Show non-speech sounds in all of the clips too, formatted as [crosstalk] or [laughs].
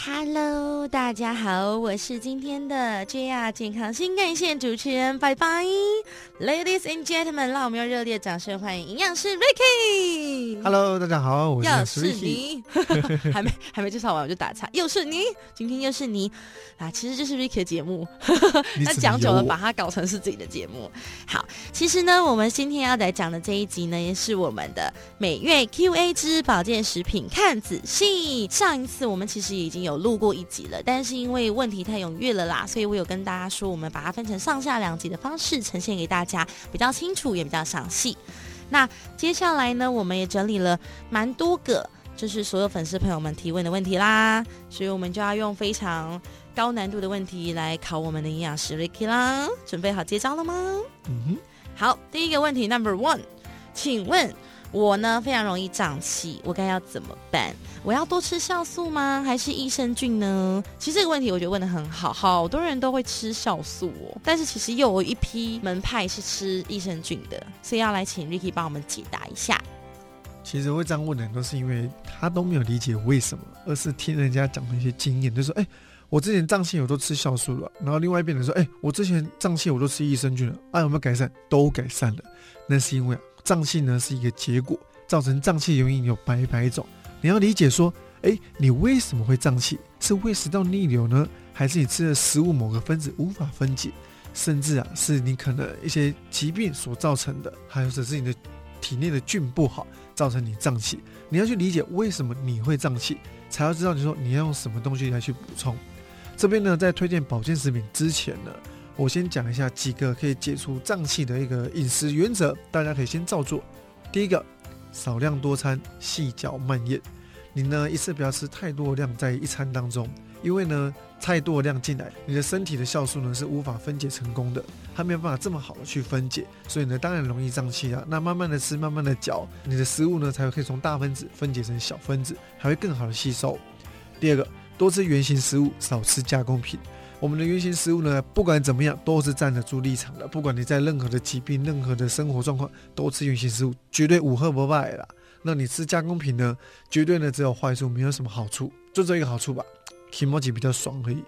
Hello，大家好，我是今天的 JR 健康新干线主持人，拜拜，Ladies and gentlemen，让我们用热烈掌声欢迎营养师 Ricky。Hello，大家好，我又是是 Ricky。你，[laughs] 还没还没介绍完我就打岔，又是你，今天又是你啊，其实就是 Ricky 的节目，[laughs] 那讲久了，把它搞成是自己的节目。好，其实呢，我们今天要来讲的这一集呢，也是我们的每月 Q&A 之保健食品看仔细。上一次我们其实已经有录过一集了，但是因为问题太踊跃了啦，所以我有跟大家说，我们把它分成上下两集的方式呈现给大家，比较清楚也比较详细。那接下来呢，我们也整理了蛮多个，就是所有粉丝朋友们提问的问题啦，所以我们就要用非常高难度的问题来考我们的营养师 Ricky 啦。准备好接招了吗？嗯哼，好，第一个问题 Number One，请问 [laughs] 我呢非常容易胀气，我该要怎么办？我要多吃酵素吗？还是益生菌呢？其实这个问题我觉得问的很好，好多人都会吃酵素哦，但是其实又有一批门派是吃益生菌的，所以要来请 Ricky 帮我们解答一下。其实会这样问的人都是因为他都没有理解为什么，而是听人家讲的一些经验，就说：“哎、我之前胀气我都吃酵素了。”然后另外一边人说：“哎、我之前胀气我都吃益生菌了，啊有没有改善？都改善了。那是因为啊胀气呢是一个结果，造成胀气原因有百百种。你要理解说，哎、你为什么会胀气？是胃食道逆流呢，还是你吃的食物某个分子无法分解？甚至啊，是你可能一些疾病所造成的，还有只是你的体内的菌不好，造成你胀气。你要去理解为什么你会胀气，才要知道你说你要用什么东西来去补充。这边呢，在推荐保健食品之前呢，我先讲一下几个可以解除胀气的一个饮食原则，大家可以先照做。第一个，少量多餐，细嚼慢咽。你呢一次不要吃太多量在一餐当中，因为呢太多量进来，你的身体的酵素呢是无法分解成功的，它没有办法这么好的去分解，所以呢当然容易胀气啊。那慢慢的吃，慢慢的嚼，你的食物呢才会可以从大分子分解成小分子，还会更好的吸收。第二个，多吃原形食物，少吃加工品。我们的原形食物呢，不管怎么样都是站得住立场的，不管你在任何的疾病、任何的生活状况，都吃原形食物，绝对无喝不败啦。那你吃加工品呢，绝对呢只有坏处，没有什么好处，就这一个好处吧 k i m o j i 比较爽而已。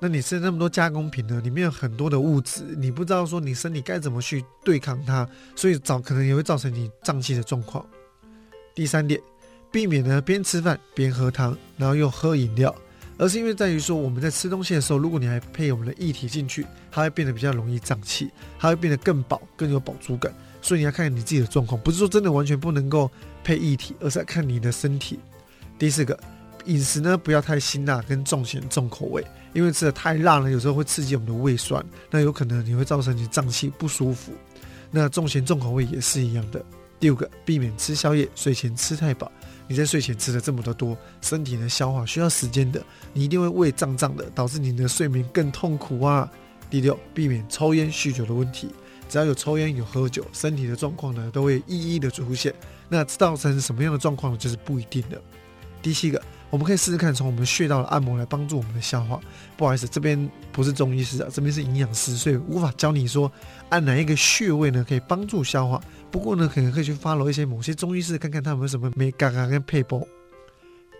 那你吃那么多加工品呢，里面有很多的物质，你不知道说你身体该怎么去对抗它，所以造可能也会造成你胀气的状况。第三点，避免呢边吃饭边喝汤，然后又喝饮料，而是因为在于说我们在吃东西的时候，如果你还配我们的液体进去，它会变得比较容易胀气，它会变得更饱，更有饱足感。所以你要看你自己的状况，不是说真的完全不能够配液体，而是要看你的身体。第四个，饮食呢不要太辛辣跟重咸重口味，因为吃的太辣呢，有时候会刺激我们的胃酸，那有可能你会造成你胀气不舒服。那重咸重口味也是一样的。第五个，避免吃宵夜，睡前吃太饱。你在睡前吃了这么多多，身体的消化需要时间的，你一定会胃胀胀的，导致你的睡眠更痛苦啊。第六，避免抽烟酗酒的问题。只要有抽烟有喝酒，身体的状况呢都会一一的出现。那造成什么样的状况？就是不一定的。第七个，我们可以试试看从我们穴道的按摩来帮助我们的消化。不好意思，这边不是中医师啊，这边是营养师，所以无法教你说按哪一个穴位呢可以帮助消化。不过呢，可能可以去 follow 一些某些中医师，看看他们有什么没嘎嘎跟配波。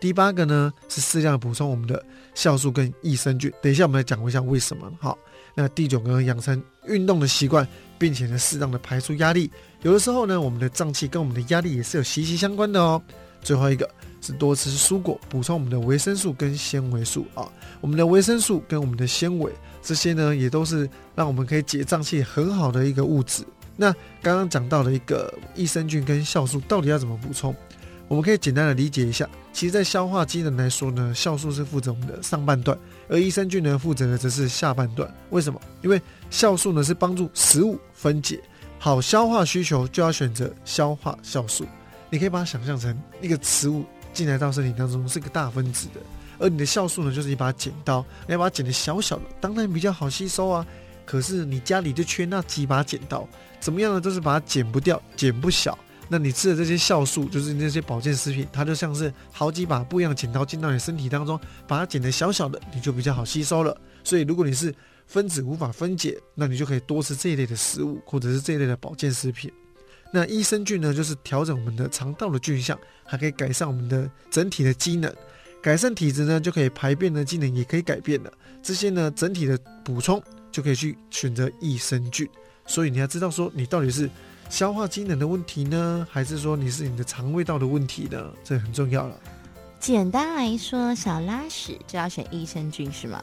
第八个呢是适量的补充我们的酵素跟益生菌。等一下我们来讲一下为什么。好，那第九个养成运动的习惯，并且呢适当的排出压力。有的时候呢，我们的胀气跟我们的压力也是有息息相关的哦。最后一个是多吃蔬果，补充我们的维生素跟纤维素啊。我们的维生素跟我们的纤维这些呢，也都是让我们可以解胀气很好的一个物质。那刚刚讲到的一个益生菌跟酵素到底要怎么补充？我们可以简单的理解一下。其实，在消化机能来说呢，酵素是负责我们的上半段，而益生菌呢负责的则是下半段。为什么？因为酵素呢是帮助食物分解，好消化需求就要选择消化酵素。你可以把它想象成一个食物进来到身体当中是个大分子的，而你的酵素呢就是一把剪刀，你要把它剪得小小的，当然比较好吸收啊。可是你家里就缺那几把剪刀，怎么样呢？都是把它剪不掉，剪不小。那你吃的这些酵素，就是那些保健食品，它就像是好几把不一样的剪刀进到你身体当中，把它剪得小小的，你就比较好吸收了。所以如果你是分子无法分解，那你就可以多吃这一类的食物，或者是这一类的保健食品。那益生菌呢，就是调整我们的肠道的菌相，还可以改善我们的整体的机能，改善体质呢，就可以排便的机能也可以改变了。这些呢，整体的补充就可以去选择益生菌。所以你要知道说，你到底是消化机能的问题呢，还是说你是你的肠胃道的问题呢？这很重要了。简单来说，小拉屎就要选益生菌是吗？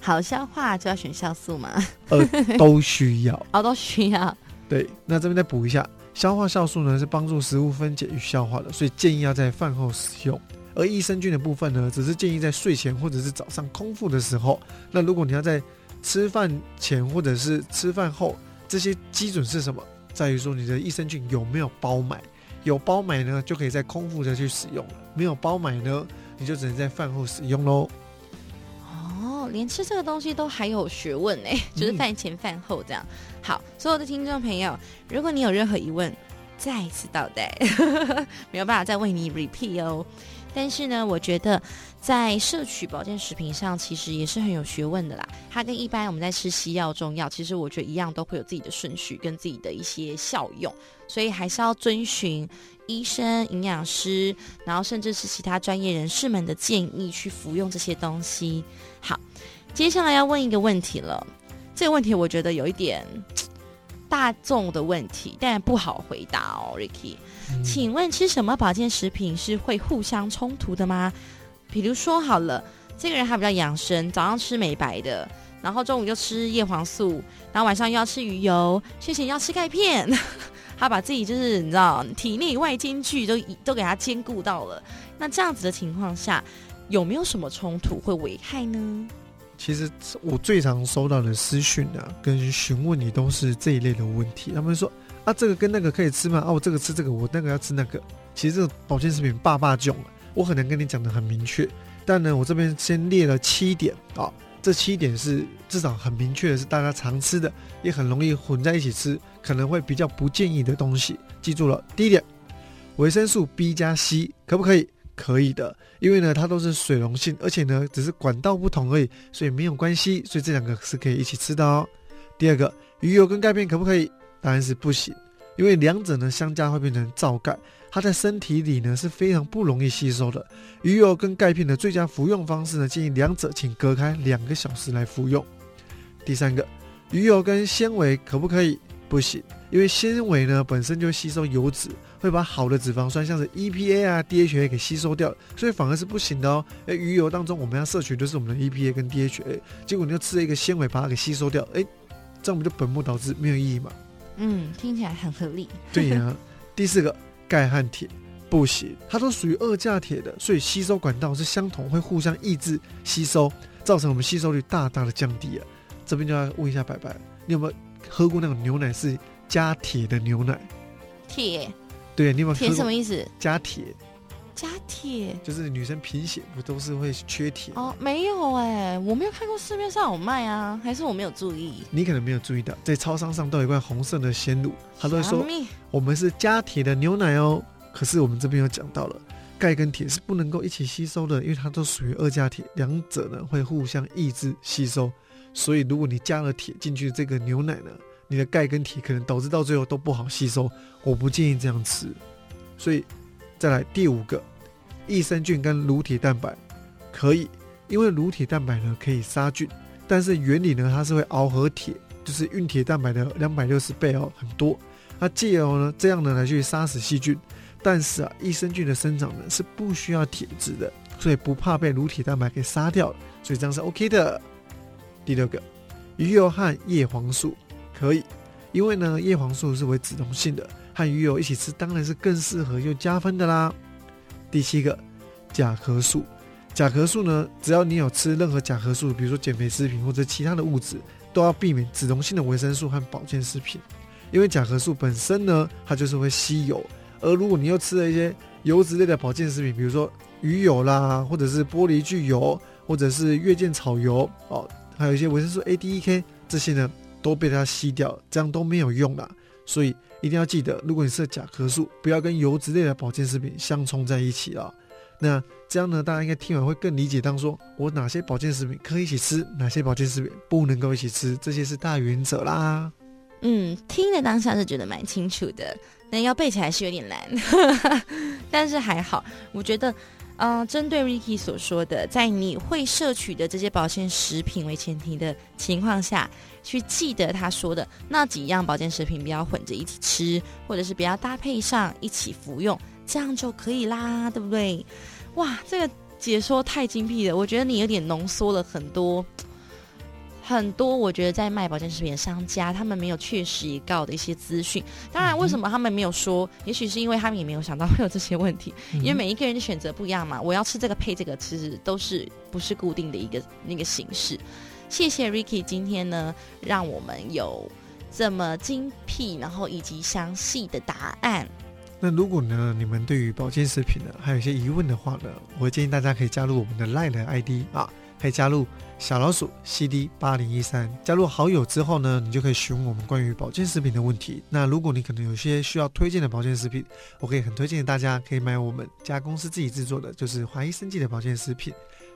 好消化就要选酵素吗？呃，都需要。[laughs] 哦，都需要。对，那这边再补一下，消化酵素呢是帮助食物分解与消化的，所以建议要在饭后使用。而益生菌的部分呢，只是建议在睡前或者是早上空腹的时候。那如果你要在吃饭前或者是吃饭后，这些基准是什么？在于说你的益生菌有没有包买，有包买呢，就可以在空腹的去使用；没有包买呢，你就只能在饭后使用喽。哦，连吃这个东西都还有学问呢，[laughs] 就是饭前饭后这样。好，所有的听众朋友，如果你有任何疑问，再一次倒带，[laughs] 没有办法再为你 repeat 哦。但是呢，我觉得在摄取保健食品上，其实也是很有学问的啦。它跟一般我们在吃西药、中药，其实我觉得一样，都会有自己的顺序跟自己的一些效用，所以还是要遵循医生、营养师，然后甚至是其他专业人士们的建议去服用这些东西。好，接下来要问一个问题了，这个问题我觉得有一点大众的问题，但不好回答哦，Ricky。请问吃什么保健食品是会互相冲突的吗？比如说好了，这个人他比较养生，早上吃美白的，然后中午就吃叶黄素，然后晚上又要吃鱼油，睡前要吃钙片，[laughs] 他把自己就是你知道体内外兼具都都给他兼顾到了。那这样子的情况下，有没有什么冲突会危害呢？其实我最常收到的私讯啊，跟询问你都是这一类的问题，他们说。啊，这个跟那个可以吃吗？啊，我这个吃这个，我那个要吃那个。其实这个保健食品爸爸囧，我很难跟你讲的很明确。但呢，我这边先列了七点啊，这七点是至少很明确的，是大家常吃的，也很容易混在一起吃，可能会比较不建议的东西。记住了，第一点，维生素 B 加 C 可不可以？可以的，因为呢它都是水溶性，而且呢只是管道不同而已，所以没有关系。所以这两个是可以一起吃的哦。第二个，鱼油跟钙片可不可以？当然是不行，因为两者呢相加会变成皂钙，它在身体里呢是非常不容易吸收的。鱼油跟钙片的最佳服用方式呢，建议两者请隔开两个小时来服用。第三个，鱼油跟纤维可不可以？不行，因为纤维呢本身就吸收油脂，会把好的脂肪酸像是 EPA 啊 DHA 给吸收掉，所以反而是不行的哦。哎，鱼油当中我们要摄取的是我们的 EPA 跟 DHA，结果你又吃了一个纤维把它给吸收掉，哎，这样不就本末倒置，没有意义嘛？嗯，听起来很合理。对呀，[laughs] 第四个钙和铁不行，它都属于二价铁的，所以吸收管道是相同，会互相抑制吸收，造成我们吸收率大大的降低啊。这边就要问一下白白，你有没有喝过那种牛奶是加铁的牛奶？铁？对，你有没有？铁什么意思？加铁。加铁就是女生贫血不都是会缺铁哦？没有哎，我没有看过市面上有卖啊，还是我没有注意？你可能没有注意到，在超商上都有一罐红色的鲜乳，他都会说我们是加铁的牛奶哦。可是我们这边有讲到了，钙跟铁是不能够一起吸收的，因为它都属于二价铁，两者呢会互相抑制吸收。所以如果你加了铁进去这个牛奶呢，你的钙跟铁可能导致到最后都不好吸收，我不建议这样吃。所以。再来第五个，益生菌跟乳铁蛋白可以，因为乳铁蛋白呢可以杀菌，但是原理呢它是会螯合铁，就是运铁蛋白的两百六十倍哦，很多。它借由呢这样呢来去杀死细菌，但是啊益生菌的生长呢是不需要铁质的，所以不怕被乳铁蛋白给杀掉，所以这样是 OK 的。第六个，鱼油和叶黄素可以，因为呢叶黄素是为脂溶性的。和鱼油一起吃当然是更适合又加分的啦。第七个，甲壳素，甲壳素呢，只要你有吃任何甲壳素，比如说减肥食品或者其他的物质，都要避免脂溶性的维生素和保健食品，因为甲壳素本身呢，它就是会吸油，而如果你又吃了一些油脂类的保健食品，比如说鱼油啦，或者是玻璃聚油，或者是月见草油哦，还有一些维生素 A、D、E、K 这些呢，都被它吸掉，这样都没有用了，所以。一定要记得，如果你是甲壳素，不要跟油脂类的保健食品相冲在一起啊。那这样呢，大家应该听完会更理解，当说我哪些保健食品可以一起吃，哪些保健食品不能够一起吃，这些是大原则啦。嗯，听的当下是觉得蛮清楚的，但要背起来是有点难，但是还好，我觉得。嗯，针对 Ricky 所说的，在你会摄取的这些保健食品为前提的情况下，去记得他说的那几样保健食品不要混着一起吃，或者是不要搭配上一起服用，这样就可以啦，对不对？哇，这个解说太精辟了，我觉得你有点浓缩了很多。很多我觉得在卖保健食品的商家，他们没有确实以告的一些资讯。当然，为什么他们没有说？也许是因为他们也没有想到会有这些问题。因为每一个人的选择不一样嘛，我要吃这个配这个，其实都是不是固定的一个那个形式。谢谢 Ricky 今天呢，让我们有这么精辟，然后以及详细的答案。那如果呢，你们对于保健食品呢还有一些疑问的话呢，我建议大家可以加入我们的 Line 的 ID 啊，可以加入。小老鼠 CD 八零一三加入好友之后呢，你就可以询问我们关于保健食品的问题。那如果你可能有些需要推荐的保健食品，我可以很推荐大家可以买我们家公司自己制作的，就是华医生技的保健食品。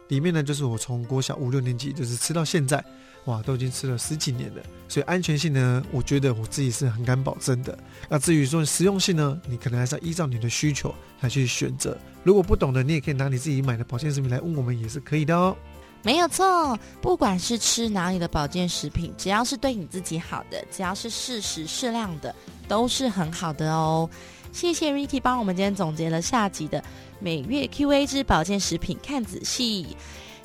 里面呢，就是我从国小五六年级就是吃到现在，哇，都已经吃了十几年了。所以安全性呢，我觉得我自己是很敢保证的。那至于说实用性呢，你可能还是要依照你的需求来去选择。如果不懂的，你也可以拿你自己买的保健食品来问我们，也是可以的哦。没有错，不管是吃哪里的保健食品，只要是对你自己好的，只要是适时适量的，都是很好的哦。谢谢 Ricky 帮我们今天总结了下集的每月 Q&A 之保健食品，看仔细。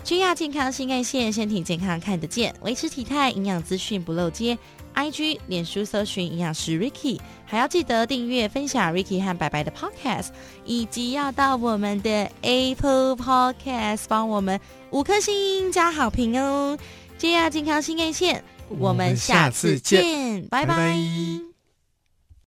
君亚健康新干线，身体健康看得见，维持体态，营养资讯不漏接。IG、脸书搜寻营养师 Ricky，还要记得订阅、分享 Ricky 和白白的 Podcast，以及要到我们的 Apple Podcast 帮我们五颗星加好评哦。这样健康新干线，我们下次见，拜拜。